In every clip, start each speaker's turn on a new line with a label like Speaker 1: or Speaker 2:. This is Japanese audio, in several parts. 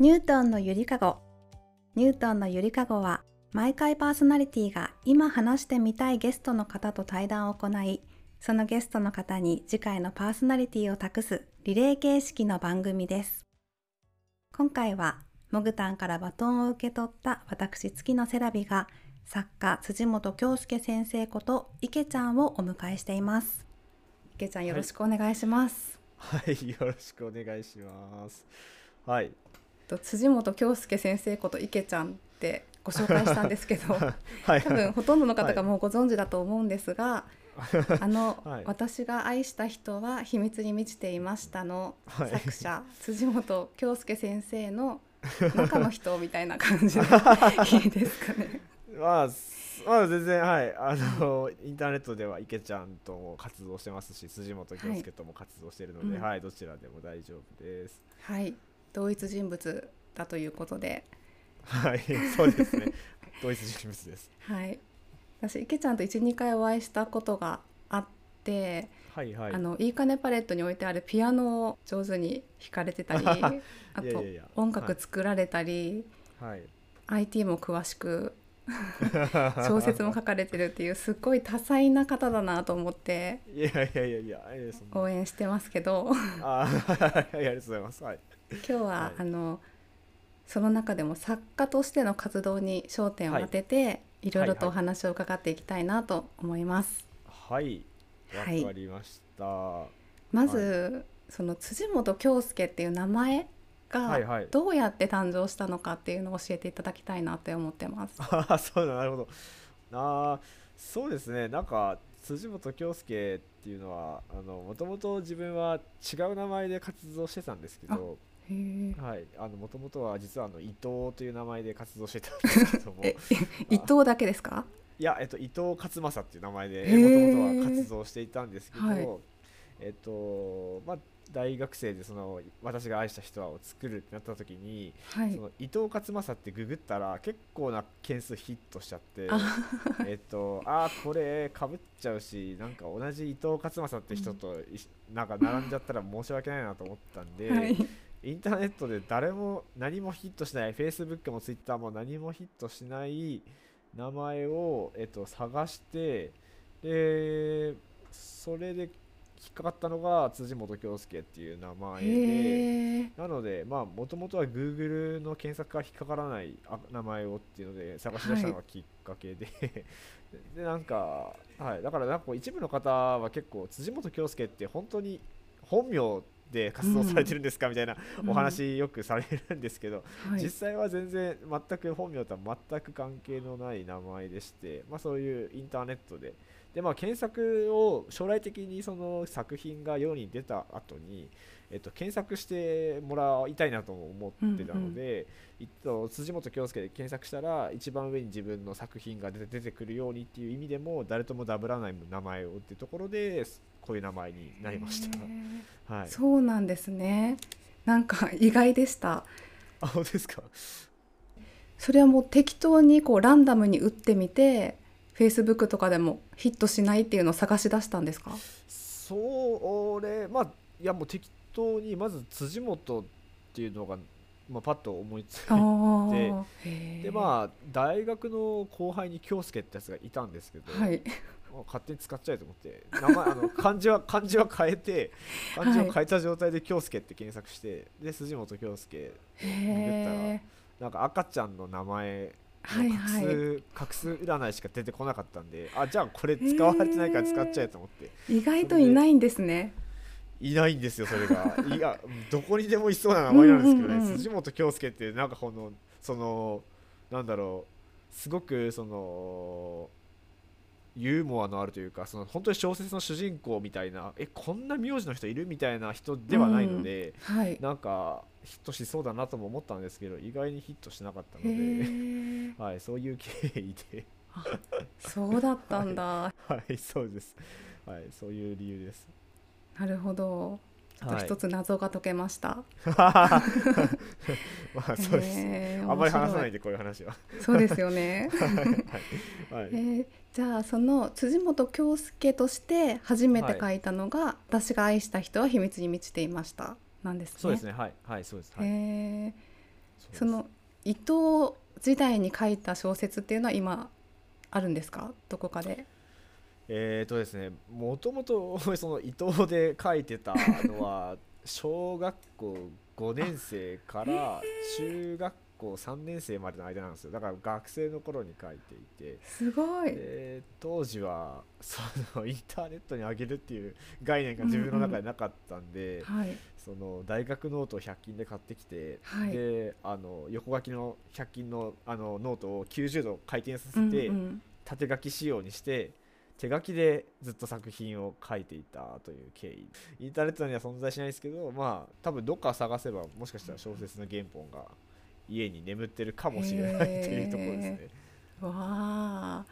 Speaker 1: ニュートンのゆりかご。ニュートンのゆりかごは毎回パーソナリティが今話してみたいゲストの方と対談を行いそのゲストの方に次回のパーソナリティを託すリレー形式の番組です。今回はモグタンからバトンを受け取った私月のセラビが作家辻本京介先生こと池ちゃんをお迎えしています。池ちゃんよろしくお願いします、
Speaker 2: はい、よろしくお願いします。はい、
Speaker 1: と辻本京介先生こと池ちゃんってご紹介したんですけど
Speaker 2: はい、
Speaker 1: 多分ほとんどの方がもうご存知だと思うんですが、あの、
Speaker 2: はい。
Speaker 1: 私が愛した人は秘密に満ちていましたの
Speaker 2: はい。
Speaker 1: 作者、辻本京介先生の 中の人みたいな感じで いいですかね。
Speaker 2: まあ、すまあ、全然、はい、あの、インターネットでは池ちゃんとも活動してますし、辻本京介とも活動しているので、
Speaker 1: うん。
Speaker 2: はい、どちらでも大丈夫です。
Speaker 1: はい、同一人物だということで、
Speaker 2: はい、そうですね。同一人物です。
Speaker 1: はい、私池ちゃんと12回お会いしたことがあって、
Speaker 2: はい、はい。
Speaker 1: あのいいかねパレットに置いてあるピアノを上手に弾かれてたりあと
Speaker 2: いやいやいや
Speaker 1: 音楽作られたり、
Speaker 2: はい。
Speaker 1: IT も詳しく 小説も書かれてるっていうすっごい多彩な方だなと思って
Speaker 2: いやいやいやいや、
Speaker 1: 応援してますけど
Speaker 2: あありがとうございます。はい。
Speaker 1: 今日は、
Speaker 2: はい。
Speaker 1: あのその中でも作家としての活動に焦点を当てて、い、ろいろとお話を伺っていきたいなと思います。
Speaker 2: はい、わ
Speaker 1: はい。
Speaker 2: かりました。
Speaker 1: まず、その辻本京介っていう名前
Speaker 2: はいはい。
Speaker 1: がどうやって誕生したのかっていうのを教えていただきたいなって思ってます。
Speaker 2: ああそうだなるほど。あーそうですね。なんか辻本京介っていうのはあのもともと自分は違う名前で活動してたんですけどはいあのもともとは実はあの伊藤という名前で活動してたんですけども
Speaker 1: え伊藤だけですか？
Speaker 2: いや、えっと、伊藤勝正っていう名前でもともとは活動していたんですけど、
Speaker 1: はい
Speaker 2: えっとまあ大学生でその私が愛した人はを作るってなった時に、
Speaker 1: はい
Speaker 2: そ。の伊藤勝正ってググったら結構な件数ヒットしちゃって
Speaker 1: あ
Speaker 2: えっとあーこれかぶっちゃうしなんか同じ伊藤勝正って人といしなんか並んじゃったら申し訳ないなと思ったんで、
Speaker 1: はい。
Speaker 2: インターネットで誰も何もヒットしない。Facebook も Twitter も何もヒットしない名前を、えっと、探してでそれで引っかかったのが辻本京介っていう名前で。なので、まあ、もともとは Google の検索から引っかからないあ名前をっていうので探し出したのがきっかけで、で、なんか、はい、だからなんか一部の方は結構、辻本京介って本当に本名で活動されてるんですか？みたいな
Speaker 1: うん。
Speaker 2: お話よくされるんですけど、
Speaker 1: はい。
Speaker 2: 実際は全然全く本名とは全く関係のない名前でして、まあ、そういうインターネットで。で、まあ、検索を将来的にその作品が世に出た後に、えっと、検索してもらいたいなとも思ってたので、えっと、辻本京介で検索したら一番上に自分の作品が出て出てくるようにっていう意味でも誰ともダブらない名前をっていうところでこういう名前になりました。はい、
Speaker 1: そうなんですね。なんか意外でした。
Speaker 2: あ本当ですか？
Speaker 1: それはもう適当にこうランダムに打ってみて、Facebook とかでもヒットしないっていうのを探し出したんですか？
Speaker 2: それまあいやもう適当にまず辻元っていうのが、まあ、パッと思いついてでまあ大学の後輩に京介ってやつがいたんですけど、
Speaker 1: はい。
Speaker 2: まあ勝手に使っちゃえと思って名前 あの漢字は漢字は変えて漢字を変えた状態で京介って検索してで辻本京介
Speaker 1: へ
Speaker 2: ググっ
Speaker 1: え。
Speaker 2: なんか赤ちゃんの名前
Speaker 1: はいはい。
Speaker 2: 画数占いしか出てこなかったんであじゃあこれ使われてないから使っちゃえと思って
Speaker 1: 意外といないんですね。
Speaker 2: いないんですよそれがいやどこにでもいそうな名前なんですけどね、
Speaker 1: うんうんうん
Speaker 2: 辻本京介ってなんかこのそのなんだろうすごくそのユーモアのあるというかその本当に小説の主人公みたいなえこんな名字の人いるみたいな人ではないので、
Speaker 1: はい。
Speaker 2: なんかヒットしそうだなとも思ったんですけど意外にヒットしなかったの
Speaker 1: へ
Speaker 2: で、
Speaker 1: え。
Speaker 2: はい、そういう経緯で
Speaker 1: あそうだったんだ。
Speaker 2: はいそうです、はい、そういう理由です。
Speaker 1: なるほど。ちょ一つ謎が解けました。
Speaker 2: まあそうです。
Speaker 1: へー
Speaker 2: あんまり話さない
Speaker 1: 面
Speaker 2: でこういう話は。
Speaker 1: そうですよね。
Speaker 2: はい。
Speaker 1: えーじゃあその辻本京介として初めて書いたのが、私が愛した人は秘密に満ちていましたなんですね。
Speaker 2: そうですね。はい。はい。そうです。はい。
Speaker 1: へーその伊藤時代に書いた小説っていうのは今あるんですか？どこかで
Speaker 2: えーとですねもともと その伊藤で書いてたのは 小学校5年生から中学校3年生までの間なんですよ。だから学生の頃に書いていて。
Speaker 1: すごい。
Speaker 2: で当時はそのインターネットに上げるっていう概念が自分の中でなかったんで、
Speaker 1: はい。
Speaker 2: その大学ノートを100均で買ってきて、
Speaker 1: はい。
Speaker 2: であの横書きの100均のあのノートを90度回転させて、
Speaker 1: うんうん。
Speaker 2: 縦書き仕様にして手書きでずっと作品を書いていたという経緯。インターネットには存在しないですけどまあ多分どっか探せばもしかしたら小説の原本が家に眠ってるかもしれないっていうところですね。
Speaker 1: わあ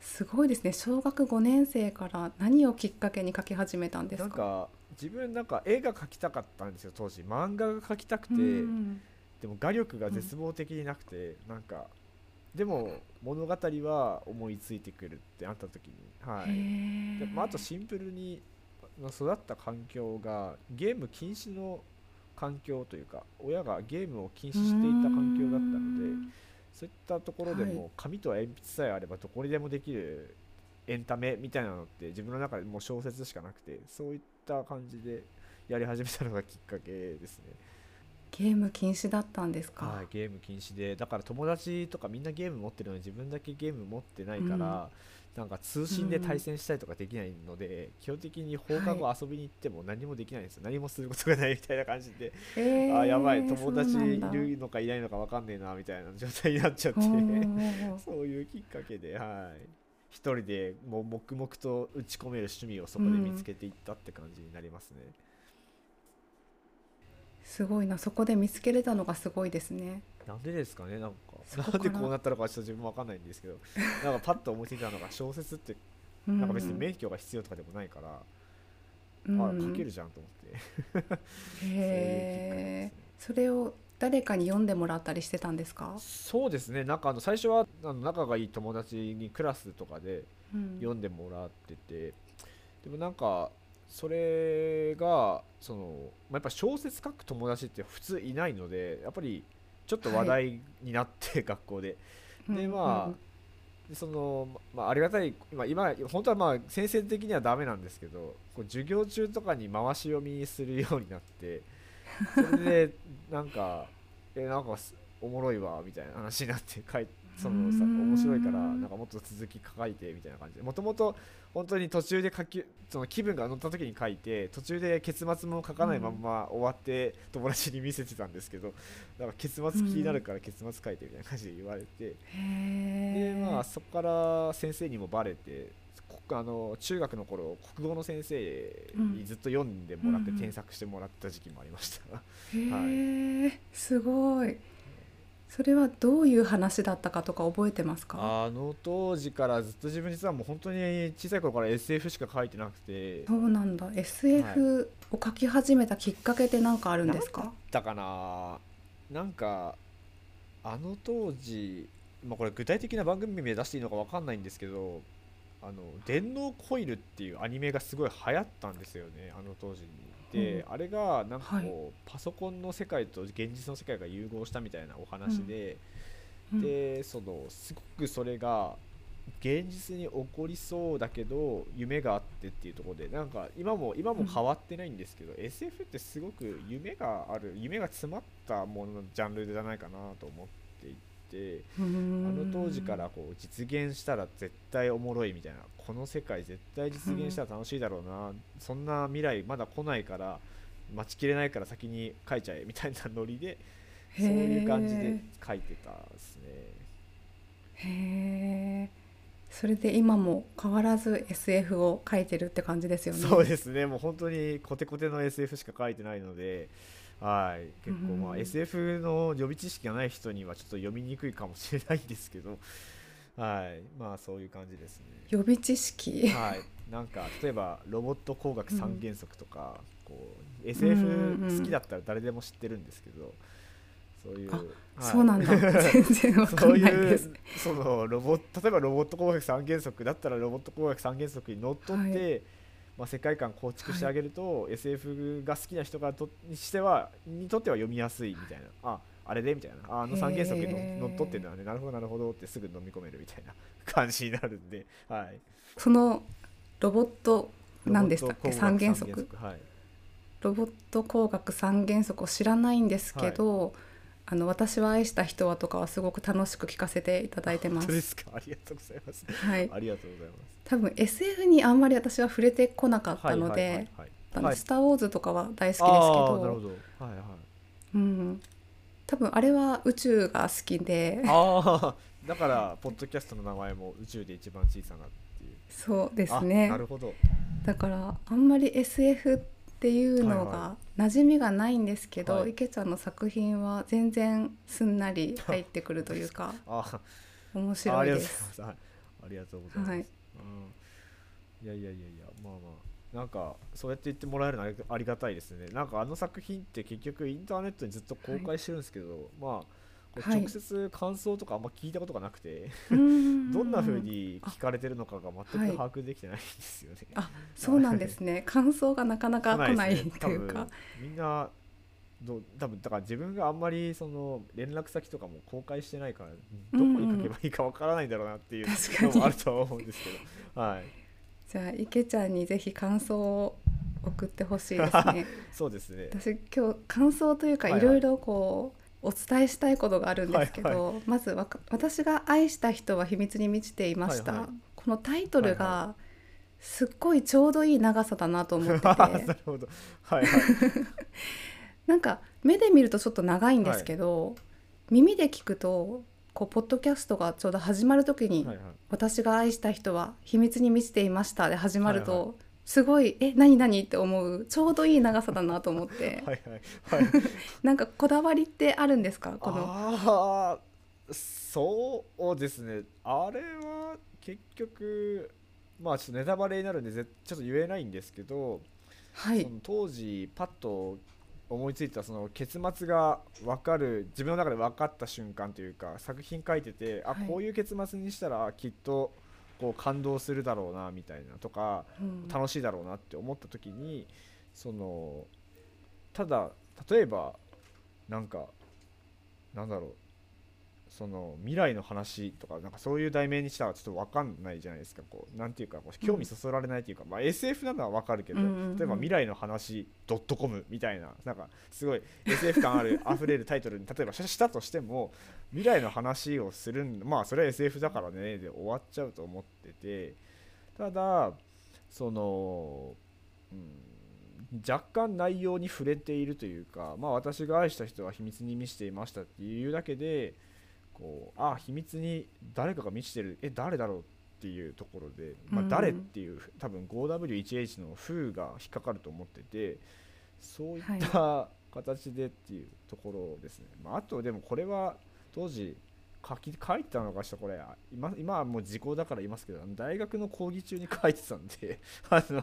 Speaker 1: すごいですね。小学5年生から何をきっかけに書き始めたんですか？
Speaker 2: なんか自分なんか絵が描きたかったんですよ当時。漫画が描きたくて、
Speaker 1: うん。
Speaker 2: でも画力が絶望的になくて、なんかでも物語は思いついてくるってなった時に、はい。でまあ、あとシンプルにまあ育った環境がゲーム禁止の環境というか親がゲームを禁止していた環境だったのでそういったところで
Speaker 1: は
Speaker 2: も紙と鉛筆さえあればどこにでもできるエンタメみたいなのって自分の中でもう小説しかなくてそういった感じでやり始めたのがきっかけですね。
Speaker 1: ゲーム禁止だったんですか、
Speaker 2: はい、ゲーム禁止で。だから友達とかみんなゲーム持ってるのに自分だけゲーム持ってないから、なんか通信で対戦したりとかできないので、基本的に放課後遊びに行っても何もできないんですよ、何もすることがないみたいな感じで、
Speaker 1: えー
Speaker 2: あやばい友達いるのかいないのか分かんねえなみたいな状態になっちゃって。そういうきっかけではい。一人でもう黙々と打ち込める趣味をそこで見つけていったって感じになりますね、
Speaker 1: すごいな。そこで見つけれたのがすごいですね。
Speaker 2: なんでですかねなんか。な。んでこうなったのかちょっと自分も分かんないんですけど なんかパッと思いついたのが小説って
Speaker 1: な
Speaker 2: なんか別に免許が必要とかでもないから、あ書けるじゃんと思って、
Speaker 1: へえそれを誰かに読んでもらったりしてたんですか、
Speaker 2: そうですね。なんかあの最初はあの仲がいい友達にクラスとかで
Speaker 1: うん。
Speaker 2: 読んでもらってて、でもなんかそれがその、まあ、やっぱ小説書く友達って普通いないのでやっぱりちょっと話題になって、学校で。でまあでその、まあ、ありがたい、まあ、今本当はまあ先生的にはダメなんですけどこう授業中とかに回し読みするようになってそれでなんかえなんかすおもろいわみたいな話になって書いそのさ面白いからなんかもっと続き書いてみたいな感じ。でもともと本当に途中で書きその気分が乗った時に書いて途中で結末も書かないまんま終わって友達に見せてたんですけどなんか結末気になるから結末書いてみたいな感じで言われて。でまあそこから先生にもバレてこあの中学の頃国語の先生にずっと読んでもらって
Speaker 1: うん
Speaker 2: 添削してもらった時期もありました、
Speaker 1: へえ すごいそれはどういう話だったかとか覚えてますか？
Speaker 2: あの当時からずっと自分実はもう本当に小さい頃から SF しか書いてなくて。
Speaker 1: そうなんだ。SF を書き始めたきっかけって何かあるんですか、
Speaker 2: だかな。なんかあの当時、まあ、これ具体的な番組名出していいのか分かんないんですけどあの電脳コイルっていうアニメがすごい流行ったんですよねあの当時に。で、あれがなんかこう、パソコンの世界と現実の世界が融合したみたいなお話で、
Speaker 1: うん。
Speaker 2: でそのすごくそれが現実に起こりそうだけど夢があってっていうところでなんか今も今も変わってないんですけど、SF ってすごく夢がある夢が詰まったもののジャンルじゃないかなと思って。いてあ
Speaker 1: ん。
Speaker 2: の当時からこう実現したら絶対おもろいみたいなこの世界絶対実現したら楽しいだろうな、そんな未来まだ来ないから待ちきれないから先に書いちゃえみたいなノリでそういう感じで書いてたですね。
Speaker 1: へえそれで今も変わらず SF を書いてるって感じですよね。
Speaker 2: そうですね、もう本当にコテコテの SF しか書いてないので、はい、結構まあ
Speaker 1: うん。
Speaker 2: SF の予備知識がない人にはちょっと読みにくいかもしれないんですけど、はい、まあそういう感じですね。
Speaker 1: 予備知識？
Speaker 2: はい、なんか例えばロボット工学三原則とか、こう
Speaker 1: うん
Speaker 2: SF 好きだったら誰でも知ってるんですけど、そういう、
Speaker 1: あ
Speaker 2: はい。
Speaker 1: そうなんだ。全然わか
Speaker 2: そうん
Speaker 1: ない
Speaker 2: いう
Speaker 1: です
Speaker 2: そのロボ例えばロボット工学三原則だったらロボット工学三原則にのっとって、
Speaker 1: は
Speaker 2: まあ、世界観構築してあげると、SF が好きな人がとにしてはにとっては読みやすいみたいな。ああれでみたいな。ああの三原則にのっとってるのはね。なるほどなるほどってすぐ飲み込めるみたいな感じになるんで、はい、
Speaker 1: そのロボット何でしたっけ三原則？
Speaker 2: はい、
Speaker 1: ロボット工学三原則を知らないんですけど、あの私は愛した人はとかはすごく楽しく聞かせていただいてま。
Speaker 2: す。すか？ありがとうございます。
Speaker 1: はい、
Speaker 2: ありがとうございます。
Speaker 1: 多分 SF にあんまり私は触れてこなかったので、あの
Speaker 2: はい。
Speaker 1: スター・ウォーズとかは大好きですけ
Speaker 2: あ
Speaker 1: ど
Speaker 2: ーなるほど。はいはい。
Speaker 1: うん、多分あれは宇宙が好きで。
Speaker 2: ああだからポッドキャストの名前も宇宙で一番小さなっていう。
Speaker 1: そうです
Speaker 2: あ
Speaker 1: ね
Speaker 2: なるほど。
Speaker 1: だからあんまり SF っていうの
Speaker 2: はいは
Speaker 1: が馴染みがないんですけど、
Speaker 2: はい。
Speaker 1: 池ちゃんの作品は全然すんなり 入ってくるというか
Speaker 2: あ
Speaker 1: 面
Speaker 2: あ
Speaker 1: 白いで
Speaker 2: ありがとうございます。ありがとうございます、
Speaker 1: はい。
Speaker 2: うん、いやいやいやいやまあまあ。なんかそうやって言ってもらえるのはありがたいですね。なんかあの作品って結局インターネットにずっと公開してるんですけど、まあこう
Speaker 1: はい。
Speaker 2: 直接感想とかあんま聞いたことがなくて、
Speaker 1: うん。
Speaker 2: どんな風に聞かれてるのかが全く把握できてないんですよね。
Speaker 1: あそうなんですね。感想がなかなか来ない
Speaker 2: ですね。
Speaker 1: というか
Speaker 2: みんな多分だから自分があんまりその連絡先とかも公開してないからどこに書けばいいかわからないんだろうなっていうのもあるとは思うんですけど、はい、
Speaker 1: じゃあ池ちゃんにぜひ感想を送ってほしいですね。
Speaker 2: そうですね。
Speaker 1: 私今日感想というか
Speaker 2: はいはい。
Speaker 1: いろいろこうお伝えしたいことがあるんですけど、
Speaker 2: はい
Speaker 1: まずわか私が愛した人は秘密に満ちていました、
Speaker 2: はいはい。
Speaker 1: このタイトル
Speaker 2: はい
Speaker 1: がすっごいちょうどいい長さだなと思ってて、
Speaker 2: なるほど。はいはい。
Speaker 1: なんか目で見るとちょっと長いんですけど、耳で聞くとこうポッドキャストがちょうど始まる時に
Speaker 2: はいはい。
Speaker 1: 私が愛した人は秘密に満ちていましたで始まると、
Speaker 2: はいは
Speaker 1: すごいえ何何って思うちょうどいい長さだなと思って、
Speaker 2: はいはい。はい。
Speaker 1: なんかこだわりってあるんですか？この
Speaker 2: ああ、そうですね。あれは結局、まあちょっとネタバレになるんでぜちょっと言えないんですけど、
Speaker 1: はい
Speaker 2: その当時パッと思いついたその結末が分かる自分の中で分かった瞬間というか作品書いてて、あ
Speaker 1: はい
Speaker 2: こういう結末にしたらきっとこう感動するだろうなみたいなとか
Speaker 1: うん。
Speaker 2: 楽しいだろうなって思った時にそのただ例えばなんかなんだろうその未来の話とかなんかそういう題名にしたらちょっと分かんないじゃないですか。こうなんていうかこう興味そそられないというか、まあ、SF なのは分かるけど、
Speaker 1: うんうんうん。
Speaker 2: 例えば未来の話 .com みたいななんかすごい SF 感ある 溢れるタイトルに例えばししたとしても未来の話をするんまあそれは SF だからねで終わっちゃうと思っててただその、うん、若干内容に触れているというか、まあ、私が愛した人は秘密に満ちていましたっていうだけでこうあ秘密に誰かが満ちてるえ誰だろうっていうところで、まあ
Speaker 1: うん、
Speaker 2: 誰っていう多分 5W1H の「風」が引っかかると思っててそういった形でっていうところですね、まあ、あとでもこれは当時書き書いてたのかしらこれ。今今はもう時効だから言いますけど大学の講義中に書いてたんで あの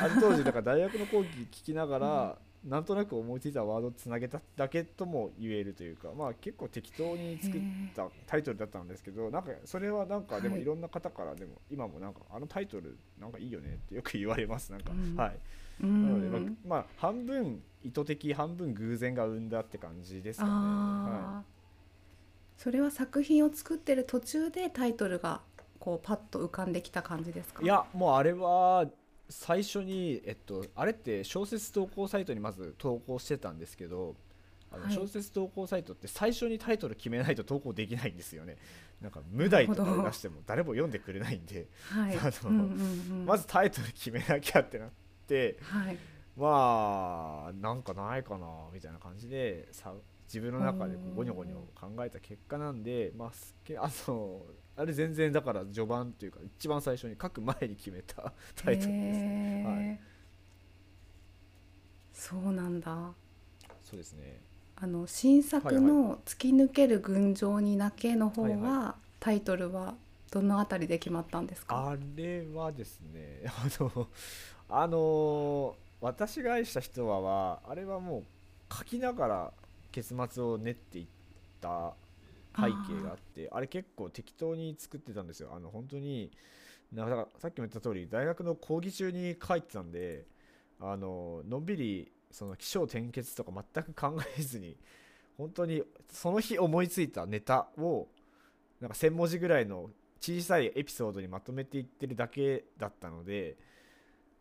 Speaker 2: あの当時だから大学の講義聞きながら、なんとなく思いついたワードをつなげただけとも言えるというかまあ結構適当に作ったタイトルだったんですけどなんかそれはなんかでも
Speaker 1: はい。
Speaker 2: いろんな方からでも今もなんかあのタイトルなんかいいよねってよく言われます。なんか、
Speaker 1: うん。
Speaker 2: はい、
Speaker 1: う
Speaker 2: なので、まあ
Speaker 1: ん
Speaker 2: まあ半分意図的半分偶然が生んだって感じですかね。
Speaker 1: あ
Speaker 2: は
Speaker 1: ーそれは作品を作ってる途中でタイトルがこうパッと浮かんできた感じですか？
Speaker 2: い、いやもうあれは最初に、えっと、あれって小説投稿サイトにまず投稿してたんですけどあの
Speaker 1: はい。
Speaker 2: 小説投稿サイトって最初にタイトル決めないと投稿できないんですよね。なんか無題とか出しても誰も読んでくれないんで
Speaker 1: はい。
Speaker 2: あの
Speaker 1: うんうんうん。
Speaker 2: まずタイトル決めなきゃってなって
Speaker 1: はい。
Speaker 2: まあなんかないかなみたいな感じでさ自分の中でこ
Speaker 1: う
Speaker 2: うん。ゴニョゴニョ考えた結果なんでまああのあれ全然だから序盤っていうか一番最初に書く前に決めたタイトルですね。はい、
Speaker 1: そうなんだ。
Speaker 2: そうですね。
Speaker 1: あの新作
Speaker 2: はい
Speaker 1: の「突き抜ける群青に泣け」の方は、
Speaker 2: はい
Speaker 1: タイトルはどのあたりで決まったんですか？
Speaker 2: あれはですね あのあの私が愛した人ははあれはもう書きながら結末を練っていった背景があってあれ結構適当に作ってたんですよ。あの本当になだからさっきも言った通り大学の講義中に書いてたんであののんびりその起承転結とか全く考えずに本当にその日思いついたネタをなんか1000文字ぐらいの小さいエピソードにまとめていってるだけだったので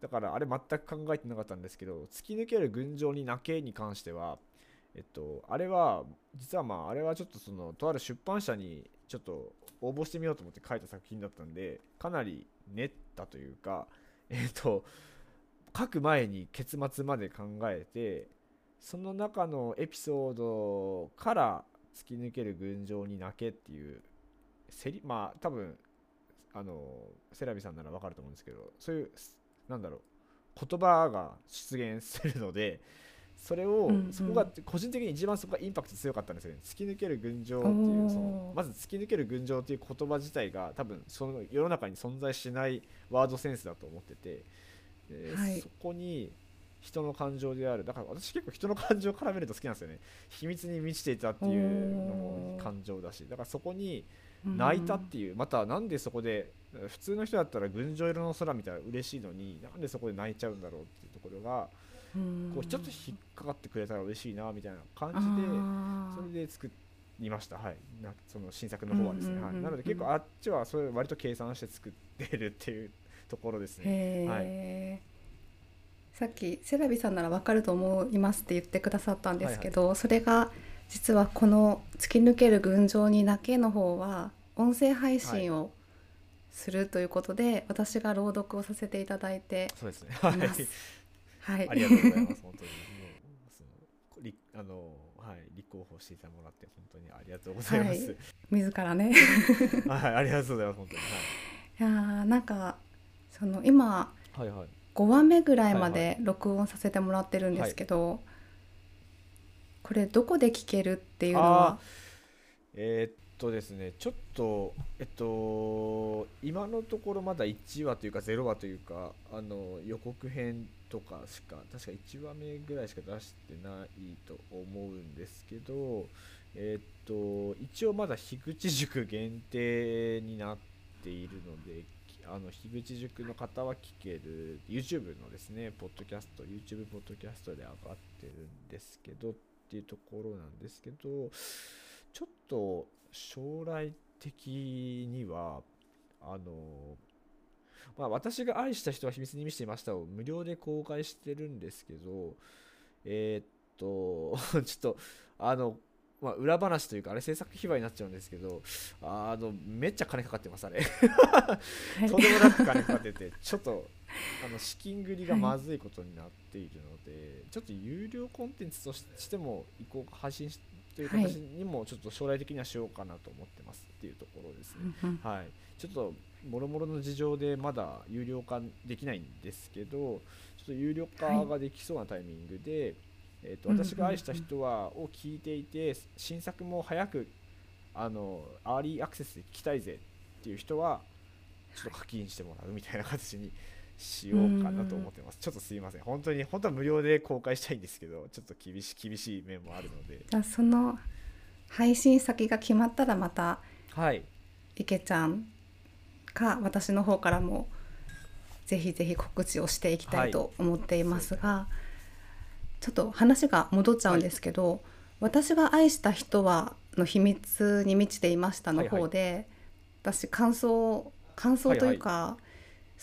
Speaker 2: だからあれ全く考えてなかったんですけど突き抜ける群青に泣けに関してはえっとあれは実はまああれはちょっとそのとある出版社にちょっと応募してみようと思って書いた作品だったんでかなり練ったというか えっと書く前に結末まで考えてその中のエピソードから突き抜ける群青に泣けっていうせりまあ多分あのセラビさんなら分かると思うんですけどそういうなんだろう言葉が出現するのでそれを、
Speaker 1: うんうん。
Speaker 2: そこが個人的に一番そこがインパクト強かったんですよね。突き抜ける群青っていうそのまず突き抜ける群青っていう言葉自体が多分その世の中に存在しないワードセンスだと思ってて、で
Speaker 1: はい。
Speaker 2: そこに人の感情である。だから私結構人の感情を絡めると好きなんですよね。秘密に満ちていたっていうのも感情だし。だからそこに泣いたっていうまたなんでそこで普通の人だったら群青色の空みたいな嬉しいのになんでそこで泣いちゃうんだろうっていうところがこうちょっと引っかかってくれたら嬉しいなみたいな感じでそれで作りました。はい。なその新作の方はですね、はい、なので結構あっちはそれ割と計算して作ってるっていうところですね。
Speaker 1: へえ、さっきセラビさんならわかると思いますって言ってくださったんですけど、それが実はこの「突き抜ける群青に泣け」の方は音声配信をするということで、私が朗読をさせていただいて
Speaker 2: そうですね。はい。
Speaker 1: はい、
Speaker 2: ありがとうございます。本当に。あのはい立候補していただもらって本当にありがとうございます、
Speaker 1: はい。自らね。
Speaker 2: はい、ありがとうございます。本当に。
Speaker 1: い。やーなんかその今
Speaker 2: はいはい。はい
Speaker 1: 5話目ぐらいま
Speaker 2: はい
Speaker 1: で録音させてもらってるんですけど、これどこで聞けるっていうのは？
Speaker 2: えーっとですねちょっとえっと今のところまだ1話というか0話というかあの予告編とかしか確か1話目ぐらいしか出してないと思うんですけどえっと一応まだ樋口塾限定になっているのであの樋口塾の方は聞ける YouTube のですねポッドキャスト YouTube ポッドキャストで上がってるんですけどっていうところなんですけどちょっと将来的にはあのまあ私が愛した人は秘密に見せていましたを無料で公開してるんですけどえーっと ちょっとあのまあ、裏話というかあれ制作費用になっちゃうんですけどあのめっちゃ金かかってますあれ。
Speaker 1: はい。
Speaker 2: とんでもなく金かかってて ちょっとあの資金繰りがまずいことになっているので、ちょっと有料コンテンツとしても移行配信しという形にもちょっと将来的にはしようかなと思ってますっていうところですね。はい、ちょっともろもろの事情でまだ有料化できないんですけどちょっと有料化ができそうなタイミングで、えー、と
Speaker 1: うんうんうん
Speaker 2: 私が愛した人はを聞いていて新作も早くあのアーリーアクセスで聞きたいぜっていう人はちょっと課金してもらうみたいな形にしようかなと思ってます。ちょっとすいません。本当に本当は無料で公開したいんですけどちょっと厳し厳しい面もあるので。
Speaker 1: じゃあその配信先が決まったらまた
Speaker 2: はい。
Speaker 1: 池ちゃんか私の方からもぜひぜひ告知をしていきたいと思っていますが、ちょっと話が戻っちゃうんですけど、私が愛した人はの秘密に満ちていましたの方で、私感想感想というか、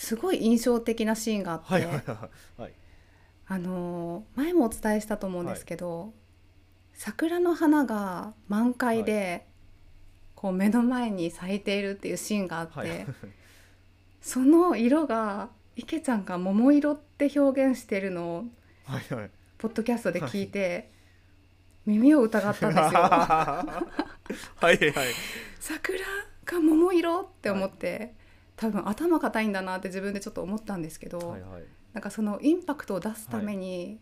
Speaker 1: すごい印象的なシーンがあって、
Speaker 2: はいはいはいはい。
Speaker 1: あのー前もお伝えしたと思うんですけど、桜の花が満開で、こう目の前に咲いているっていうシーンがあって、
Speaker 2: はい
Speaker 1: その色が池ちゃんが桃色って表現してるのを
Speaker 2: はいはい。
Speaker 1: ポッドキャストで聞いて、耳を疑ったんですよ。
Speaker 2: はいはい。
Speaker 1: 桜が桃色って思って、多分頭固いんだなって自分でちょっと思ったんですけど、
Speaker 2: はいはい。
Speaker 1: なんかそのインパクトを出すために、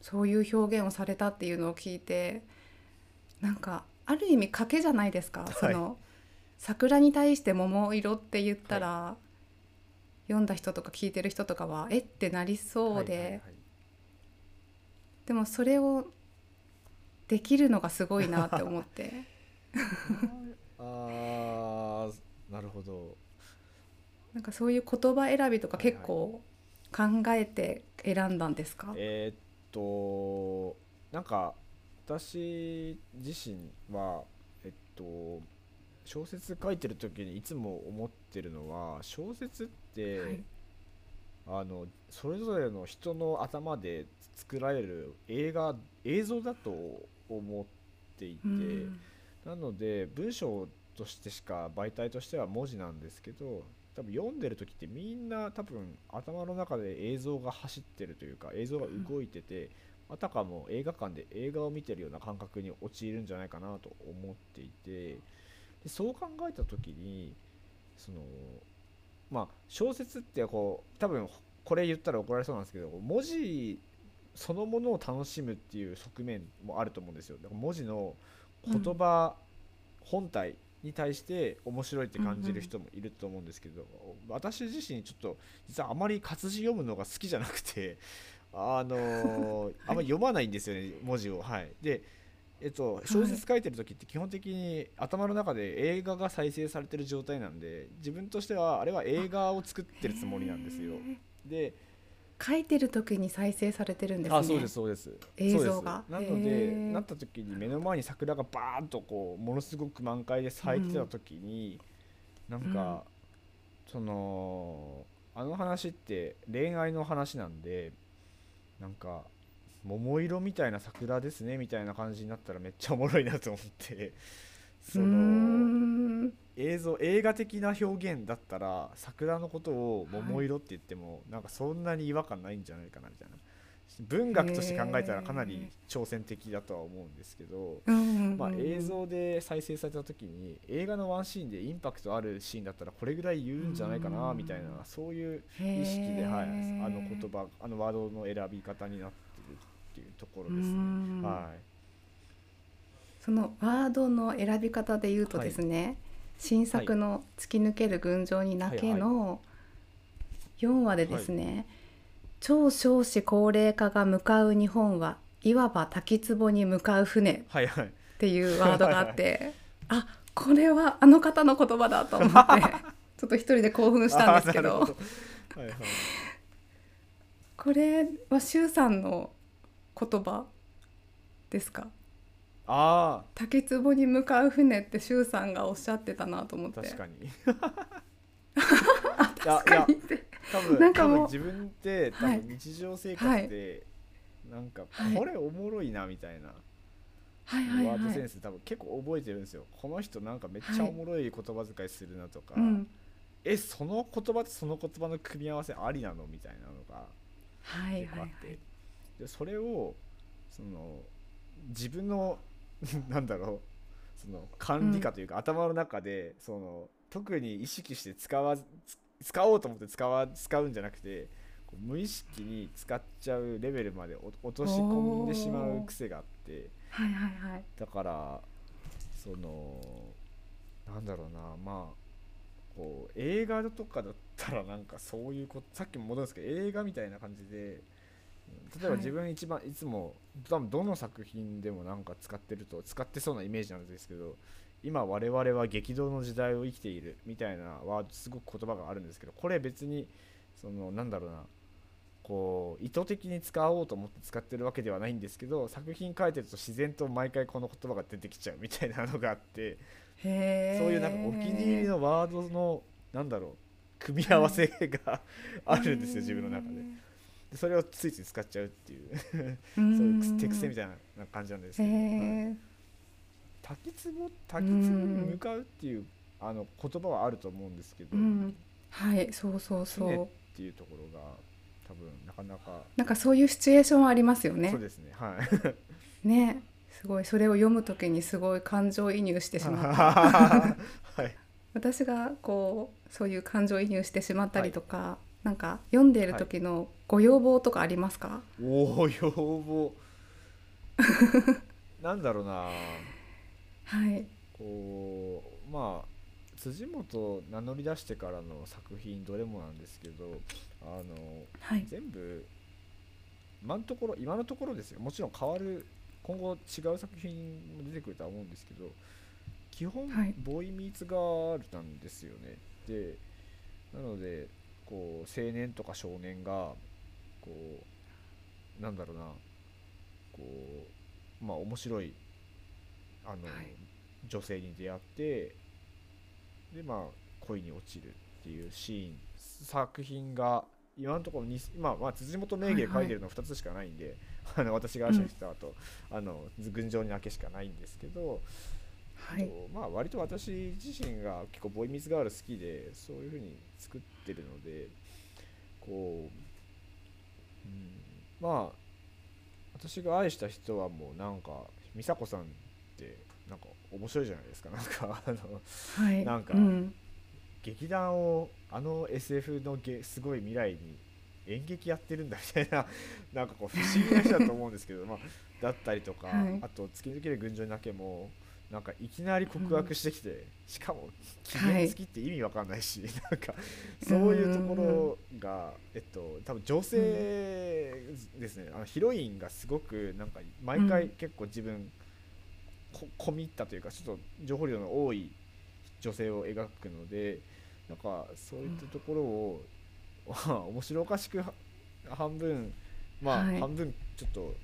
Speaker 1: そういう表現をされたっていうのを聞いてなんかある意味賭けじゃないですか、
Speaker 2: い。
Speaker 1: その桜に対して桃色って言ったら、読んだ人とか聞いてる人とかはえ？ってなりそうで、
Speaker 2: はいはいはい。
Speaker 1: でもそれをできるのがすごいなって思って。
Speaker 2: あーなるほど。
Speaker 1: なんかそういう言葉選びとか
Speaker 2: はいはい。
Speaker 1: 結構考えて選んだんですか、
Speaker 2: えーっとなんか私自身はえっと小説書いてる時にいつも思ってるのは小説って、
Speaker 1: はい。
Speaker 2: あのそれぞれの人の頭で作られる映画映像だと思っていて、
Speaker 1: うん。
Speaker 2: なので文章としてしか媒体としては文字なんですけど多分読んでる時ってみんな多分頭の中で映像が走ってるというか映像が動いてて、あたかも映画館で映画を見てるような感覚に陥るんじゃないかなと思っていてでそう考えた時にそのまあ小説ってこう多分これ言ったら怒られそうなんですけど文字そのものを楽しむっていう側面もあると思うんですよ。だから文字の言葉本体に対して面白いって感じる人もいると思うんですけど、私自身ちょっと実はあまり活字読むのが好きじゃなくて あのーあんまり読まないんですよね文字を。はい。でえっと小説書いてる時って基本的に頭の中で映画が再生されてる状態なんで自分としてはあれは映画を作ってるつもりなんですよ。で
Speaker 1: 書いてる時に再生されてるんですね。
Speaker 2: あそうですそうです。
Speaker 1: 映像が。
Speaker 2: なの
Speaker 1: へ
Speaker 2: で
Speaker 1: ー。
Speaker 2: なった時に目の前に桜がバーンとこうものすごく満開で咲いてた時に、なんか、そのあの話って恋愛の話なんでなんか桃色みたいな桜ですねみたいな感じになったらめっちゃおもろいなと思ってその
Speaker 1: ん。
Speaker 2: 映像映画的な表現だったら桜のことを桃色って言っても、なんかそんなに違和感ないんじゃないかなみたいな。文学として考えたらかなり挑戦的だとは思うんですけど、まあ、映像で再生された時に映画のワンシーンでインパクトあるシーンだったらこれぐらい言うんじゃないかなみたいなそういう意識で、はい、あの言葉あのワードの選び方になってるっていうところですね。
Speaker 1: うん。
Speaker 2: はい
Speaker 1: そのワードの選び方で言うとですね、新作の「突き抜ける群青に泣け」の4話でですね、超少子高齢化が向かう日本はいわば滝壺に向かう船っ
Speaker 2: はいはい。
Speaker 1: ていうワードがあってあこれはあの方の言葉だと思って ちょっと一人で興奮したんですけど。これは周さんの言葉ですか？
Speaker 2: あ
Speaker 1: 滝壺に向かう船って周さんがおっしゃってたなと思って。
Speaker 2: ー確かに。
Speaker 1: あ確かにって。
Speaker 2: 多分
Speaker 1: なんかもう
Speaker 2: 多分自分って多
Speaker 1: はい。
Speaker 2: 分日常生活で、なんか
Speaker 1: はい。
Speaker 2: これおもろいなみたいな、
Speaker 1: はいはい
Speaker 2: ワード
Speaker 1: はい
Speaker 2: センス多分結構覚えてるんですよ。この人なんかめっちゃおもろい言葉遣いするなとか、
Speaker 1: うん。
Speaker 2: えその言葉とその言葉の組み合わせありなのみたいなのが
Speaker 1: はいはいは
Speaker 2: 結構あって、
Speaker 1: い
Speaker 2: でそれをその自分の なんだろう。その管理下というか、頭の中でその特に意識して使わ使おうと思って使わ使うんじゃなくて無意識に使っちゃうレベルまでお落とし込んでしまう癖があって。
Speaker 1: はいはいはい。
Speaker 2: だからそのなんだろうなまあこう映画とかだったらなんかそういうことさっきも戻るんですけど映画みたいな感じでうん例えば
Speaker 1: はい。
Speaker 2: 自分一番いつも多分どの作品でもなんか使ってると使ってそうなイメージなんですけど今我々は激動の時代を生きているみたいなワードすごく言葉があるんですけどこれ別にそのなんだろうなこう意図的に使おうと思って使ってるわけではないんですけど作品書いてると自然と毎回この言葉が出てきちゃうみたいなのがあってそういうなんかお気に入りのワードのなんだろう組み合わせがあるんですよ自分の中ででそれをついつい使っちゃうっていう。そういう手癖みたいな感じなんです
Speaker 1: へ
Speaker 2: けど、はい。
Speaker 1: え
Speaker 2: 滝壺滝壺に向かうっていうあの言葉はあると思うんですけど、
Speaker 1: うん。はいそうそうそう。
Speaker 2: ていうところが多分なかなか、
Speaker 1: なんかそういうシチュエーションはありますよね。
Speaker 2: そうですね。はい。
Speaker 1: ね。すごい。それを読むときにすごい感情移入してしまった
Speaker 2: はい。
Speaker 1: 私がこうそういう感情移入してしまったりとか、なんか読んでいる時のご要望とかありますか、
Speaker 2: おお要望。なんだろうな。
Speaker 1: はい。
Speaker 2: こうまあ辻元名乗り出してからの作品どれもなんですけどあの
Speaker 1: はい。
Speaker 2: 全部今のところ今のところですよ。もちろん変わる今後違う作品も出てくるとは思うんですけど基本、
Speaker 1: はい。
Speaker 2: ボーイミーツガールなんですよね。でなのでこう青年とか少年がこうなんだろうなこうまあ、面白いあの、
Speaker 1: はい。
Speaker 2: 女性に出会ってでまあ恋に落ちるっていうシーン。作品が今のところに、まあ、まあ辻元名義で書いてるの2つしかないんで、あの私が愛した人だと、あの群青にだけしかないんですけど、
Speaker 1: はい。
Speaker 2: とまあ割と私自身が結構ボーイミズガール好きでそういう風に作ってるのでこう、うん、まあ私が愛した人はもうなんか美佐子さんってなんか面白いじゃないですか。なんかあの
Speaker 1: はい。
Speaker 2: なんか
Speaker 1: うん。
Speaker 2: 劇団をあの SF のげすごい未来に演劇やってるんだみたいななんかこう不思議な人だと思うんですけど、まあ、だったりとか、
Speaker 1: はい。
Speaker 2: あと「月抜ける群青にだけもなんかいきなり告白してきて、しかも期限付きって意味わかんないし、なんかそういうところが、えっと多分女性ですね、あのヒロインがすごくなんか毎回結構自分こ込み入ったというかちょっと情報量の多い女性を描くのでなんかそういったところを、まあ面白おかしくは半分まあ、
Speaker 1: はい。
Speaker 2: 半分ちょっと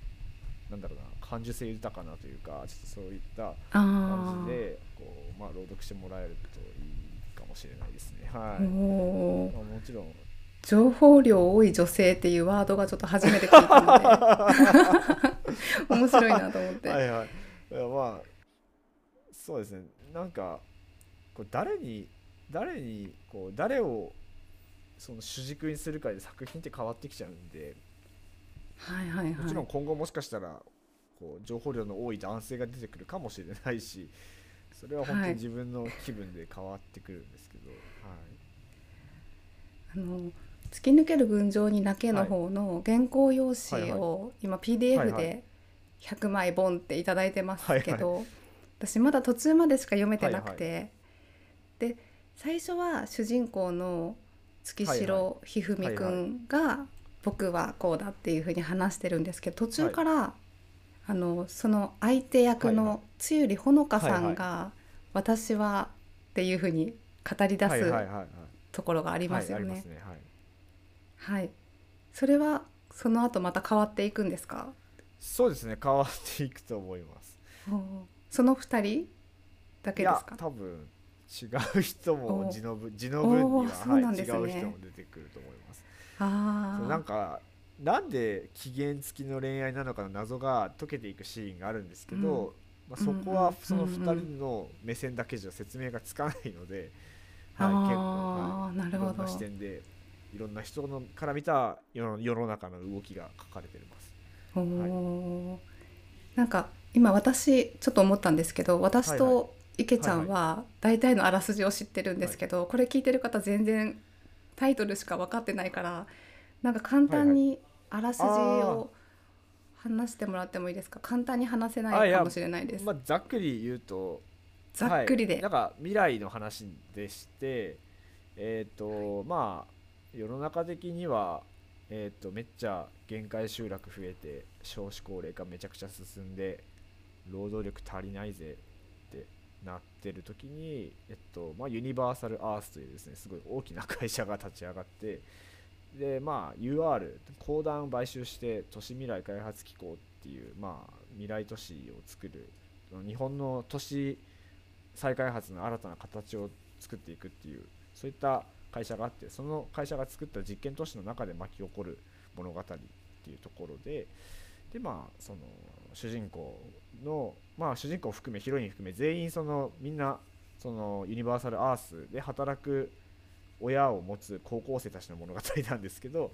Speaker 2: なんだろうな感受性豊かなというかちょっとそういった
Speaker 1: あ
Speaker 2: 感
Speaker 1: ー
Speaker 2: じでこう、まあ、朗読してもらえるといいかもしれないですね。はい。まあ、もちろん。
Speaker 1: 情報量多い女性っていうワードがちょっと初めて聞いたので。面白いなと思って、
Speaker 2: はいはい。いやまあそうですね。なんかこう誰に誰にこう誰をその主軸にするかで作品って変わってきちゃうんで。
Speaker 1: はいはいはい。
Speaker 2: もちろん今後もしかしたらこう情報量の多い男性が出てくるかもしれないしそれは本当
Speaker 1: はい。
Speaker 2: に自分の気分で変わってくるんですけど、
Speaker 1: あの突き抜ける群青にだけの方の原稿用紙
Speaker 2: はい
Speaker 1: を今
Speaker 2: はい
Speaker 1: PDF
Speaker 2: はい。
Speaker 1: で100枚ボンっていただいてますけ
Speaker 2: はい
Speaker 1: ど、私まだ途中までしか読めてなくて、で最初は主人公の月城ひふみくんが僕はこうだっていうふうに話してるんですけど途中から、あのその相手役
Speaker 2: はいは
Speaker 1: の露里ほのかさん
Speaker 2: はい
Speaker 1: が「私は」っていうふうに語り出
Speaker 2: はい、はいはい
Speaker 1: す
Speaker 2: はいはい。
Speaker 1: ところがありますよね。
Speaker 2: はいあります。ね。はい。
Speaker 1: はい。それはその後また変わっていくんですか？
Speaker 2: そうですね。変わっていくと思います。
Speaker 1: その二人だけ
Speaker 2: いや
Speaker 1: ですか？
Speaker 2: 多分違う人も
Speaker 1: お
Speaker 2: 字の文字の文には、
Speaker 1: そうなん
Speaker 2: はい、違
Speaker 1: ですね
Speaker 2: う人も出てくると思います。
Speaker 1: ああ。
Speaker 2: そうなんかなんで期限付きの恋愛なのかの謎が解けていくシーンがあるんですけど、まあ、そこ
Speaker 1: うんうん
Speaker 2: はその
Speaker 1: うん。うん
Speaker 2: 2人の目線だけじゃ説明がつかないので、
Speaker 1: あー
Speaker 2: はい、結構、はい、
Speaker 1: なるほど。
Speaker 2: いろんな視点でいろんな人のから見た世の世の中の動きが書かれています。
Speaker 1: おお、なんか今私ちょっと思ったんですけど、私
Speaker 2: はい
Speaker 1: と池ちゃんは大体のあらすじを知ってるんですけど、これ聞いてる方全然タイトルしか分かってないから、なんか簡単にあらすじを話してもらってもいいですか？簡単に話せないいかもしれないです。
Speaker 2: まあ、ざっくり言うと
Speaker 1: ざっくりで。
Speaker 2: はい、なんか未来の話でしてえっ、とまあ世の中的にはえっ、とめっちゃ限界集落増えて少子高齢化めちゃくちゃ進んで労働力足りないぜってなってる時にえっとまあユニバーサルアースというですねすごい大きな会社が立ち上がってでまあ UR 公団を買収して都市未来開発機構っていうまあ未来都市を作る日本の都市再開発の新たな形を作っていくっていうそういった会社があってその会社が作った実験都市の中で巻き起こる物語っていうところででまあその主人公のまあ主人公含めヒロイン含め全員そのみんなそのユニバーサルアースで働く親を持つ高校生たちの物語なんですけど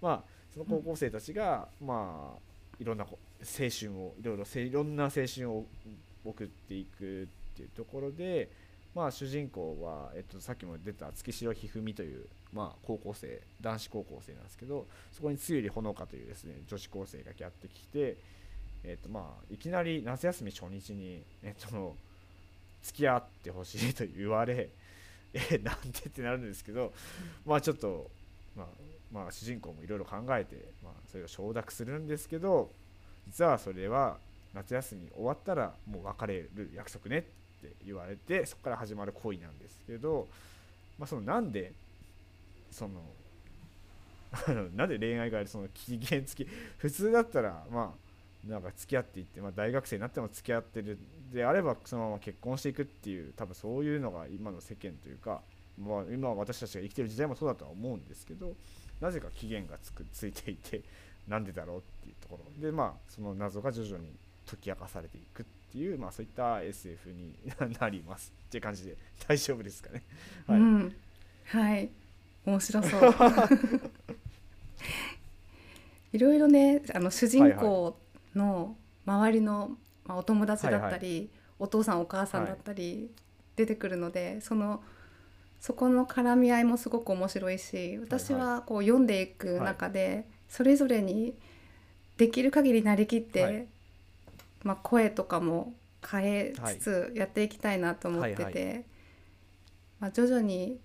Speaker 2: まあその高校生たちがまあいろんな青春をいろいろいろんな青春を送っていくっていうところで、まあ、主人公は、えっと、さっきも出た月城ひふみという、まあ、高校生男子高校生なんですけどそこに露里ほのかというですね女子高生がやってきて、えっとまあ、いきなり夏休み初日に、えっと、付き合ってほしいと言われえなんでってなるんですけど、まあちょっと、まあ、まあ主人公もいろいろ考えて、まあ、それを承諾するんですけど実はそれは夏休み終わったらもう別れる約束ねって言われてそこから始まる恋なんですけど、まあ、そのなんでそのあの なんで恋愛がその期限付き普通だったらまあなんか付き合っていって、まあ、大学生になっても付き合ってるであればそのまま結婚していくっていう多分そういうのが今の世間というか、まあ、今私たちが生きてる時代もそうだとは思うんですけどなぜか期限がつくついていて なんでだろうっていうところ。でまあその謎が徐々に解き明かされていくっていう、まあ、そういった SF に なりますっていう感じで大丈夫ですかね。はい、
Speaker 1: うん、はい、面白そう。いろいろね、あの主人公の周りの、まあ、お友達だったり、お父さんお母さんだったり出てくるので、そのそこの絡み合いもすごく面白いし私はこう読んでいく中で、それぞれにできる限りなりきって、
Speaker 2: はい。
Speaker 1: まあ、声とかも変えつつやっていきたいなと思ってて、
Speaker 2: はいは
Speaker 1: まあ、徐々に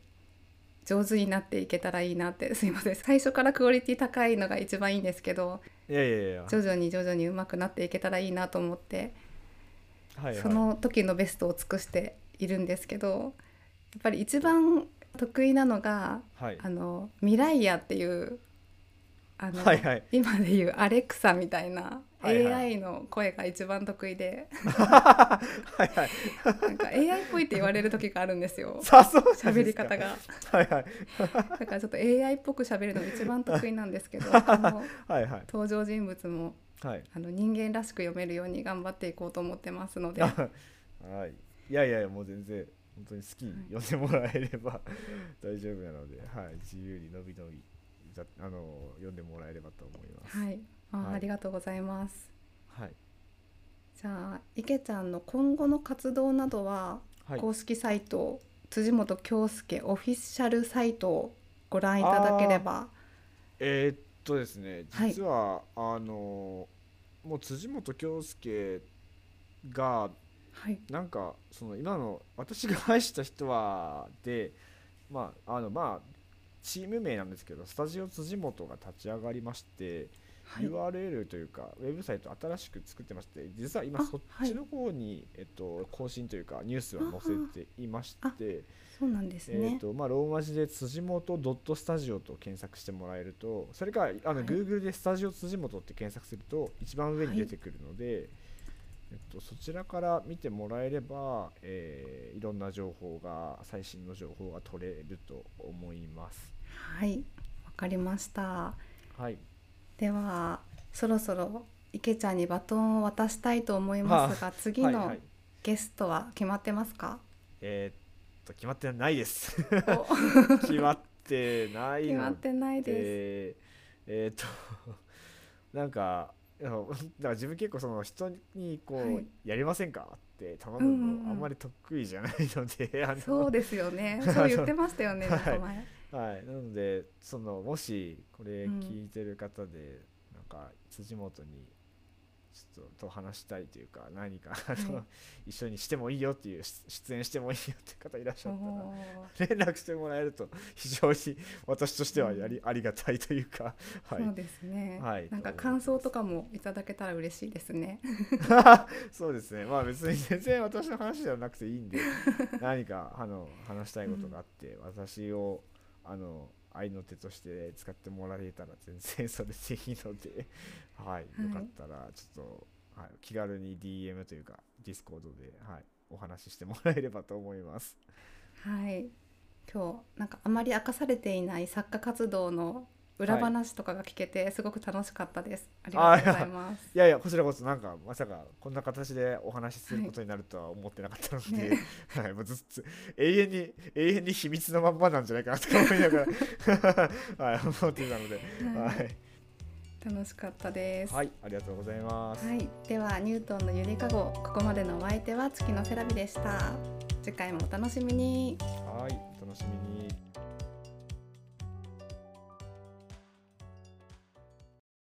Speaker 1: 上手になっていけたらいいなって すいません。最初からクオリティ高いのが一番いいんですけど
Speaker 2: いやいやいや。
Speaker 1: 徐々に徐々に上手くなっていけたらいいなと思って、
Speaker 2: はいはい。
Speaker 1: その時のベストを尽くしているんですけどやっぱり一番得意なのが
Speaker 2: はい。
Speaker 1: あのミライアっていうあの、
Speaker 2: はいはい。
Speaker 1: 今でいうアレクサみたいな
Speaker 2: はいはい。
Speaker 1: AI の声が一番得意で、
Speaker 2: はいはい。
Speaker 1: なんか AI っぽいって言われる時があるんですよ。喋り方が。
Speaker 2: はいはい。
Speaker 1: だからちょっと AI っぽく喋るのが一番得意なんですけど
Speaker 2: はいはい。
Speaker 1: 登場人物も
Speaker 2: はい。
Speaker 1: あの人間らしく読めるように頑張っていこうと思ってますので、
Speaker 2: はい。いやいやいやもう全然本当に好きに読んでもらえれば 大丈夫なので、はい、自由にのびのびざあの読んでもらえればと思います。
Speaker 1: はい、あありがとうございます。
Speaker 2: はい。
Speaker 1: じゃあ池ちゃんの今後の活動などは、
Speaker 2: はい。
Speaker 1: 公式サイト辻本京介オフィシャルサイトをご覧いただければ。
Speaker 2: えーっとですね
Speaker 1: はい。
Speaker 2: 実は、あのもう辻本京介が
Speaker 1: はい。
Speaker 2: なんかその今の私が愛した人はでまああのまあチーム名なんですけどスタジオ辻本が立ち上がりまして、
Speaker 1: はい
Speaker 2: URL というかウェブサイト新しく作ってまして実は今
Speaker 1: あ
Speaker 2: そっちの方に、えっと、更新というかニュースを載せていまし
Speaker 1: あ
Speaker 2: て
Speaker 1: そうなんです
Speaker 2: えー
Speaker 1: ね。
Speaker 2: とまあ、ローマ字で辻本ドットスタジオと検索してもらえるとそれからあの、
Speaker 1: はい
Speaker 2: Google でスタジオ辻本って検索すると一番上に出てくるので、えっと、そちらから見てもらえれば、えーいろんな情報が最新の情報が取れると思います。
Speaker 1: はいわかりました。
Speaker 2: はい、
Speaker 1: ではそろそろ池ちゃんにバトンを渡したいと思いますが、次の
Speaker 2: はいはい
Speaker 1: ゲストは決まってますか？
Speaker 2: えーっと決まってないです。
Speaker 1: お
Speaker 2: 決まってないの
Speaker 1: 決まってないです。
Speaker 2: でえーっと なんかだから自分結構その人にこう、
Speaker 1: はい
Speaker 2: やりませんかって頼
Speaker 1: うんうん
Speaker 2: む
Speaker 1: うん
Speaker 2: のあんまり得意じゃないので、あの
Speaker 1: そうですよね。そう言ってましたよね。
Speaker 2: はい
Speaker 1: 前
Speaker 2: はい、なのでそのもしこれ
Speaker 1: うん
Speaker 2: 聞いてる方で、なんか辻本にちょっとと話したいというか何かあの、
Speaker 1: はい
Speaker 2: 一緒にしてもいいよっていう出出演してもいいよっていう方いらっしゃったら 連絡してもらえると非常に私としてはやり、ありがたいというか、はい。
Speaker 1: そうですね。
Speaker 2: はい。
Speaker 1: なんか感想とかもいただけたら嬉しいですね。
Speaker 2: そうですね。まあ別に全然私の話ではなくていいんで 何かあの話したいことがあって、私をあの愛の手として使ってもらえたら全然それでいいので、はい、
Speaker 1: はい
Speaker 2: よかったらちょっと、はい、気軽に DM というか Discord で、はい、お話ししてもらえればと思います。
Speaker 1: はい。今日なんかあまり明かされていない作家活動の裏話とかが聞けてすごく楽しかったです。ありがとうございます。
Speaker 2: いやいやこちらこそなんかまさかこんな形でお話しすることになるとは思ってなかったので、
Speaker 1: ね
Speaker 2: はい、もうずっと永遠に永遠に秘密のまんまなんじゃないかなとか思いながら はい思ってたので、
Speaker 1: は
Speaker 2: はいい、
Speaker 1: 楽しかったです。
Speaker 2: はい、ありがとうございます。
Speaker 1: はい、ではニュートンのゆりかごここまでのお相手は月のセラビでした。次回もお楽しみに。
Speaker 2: はい、お楽しみに。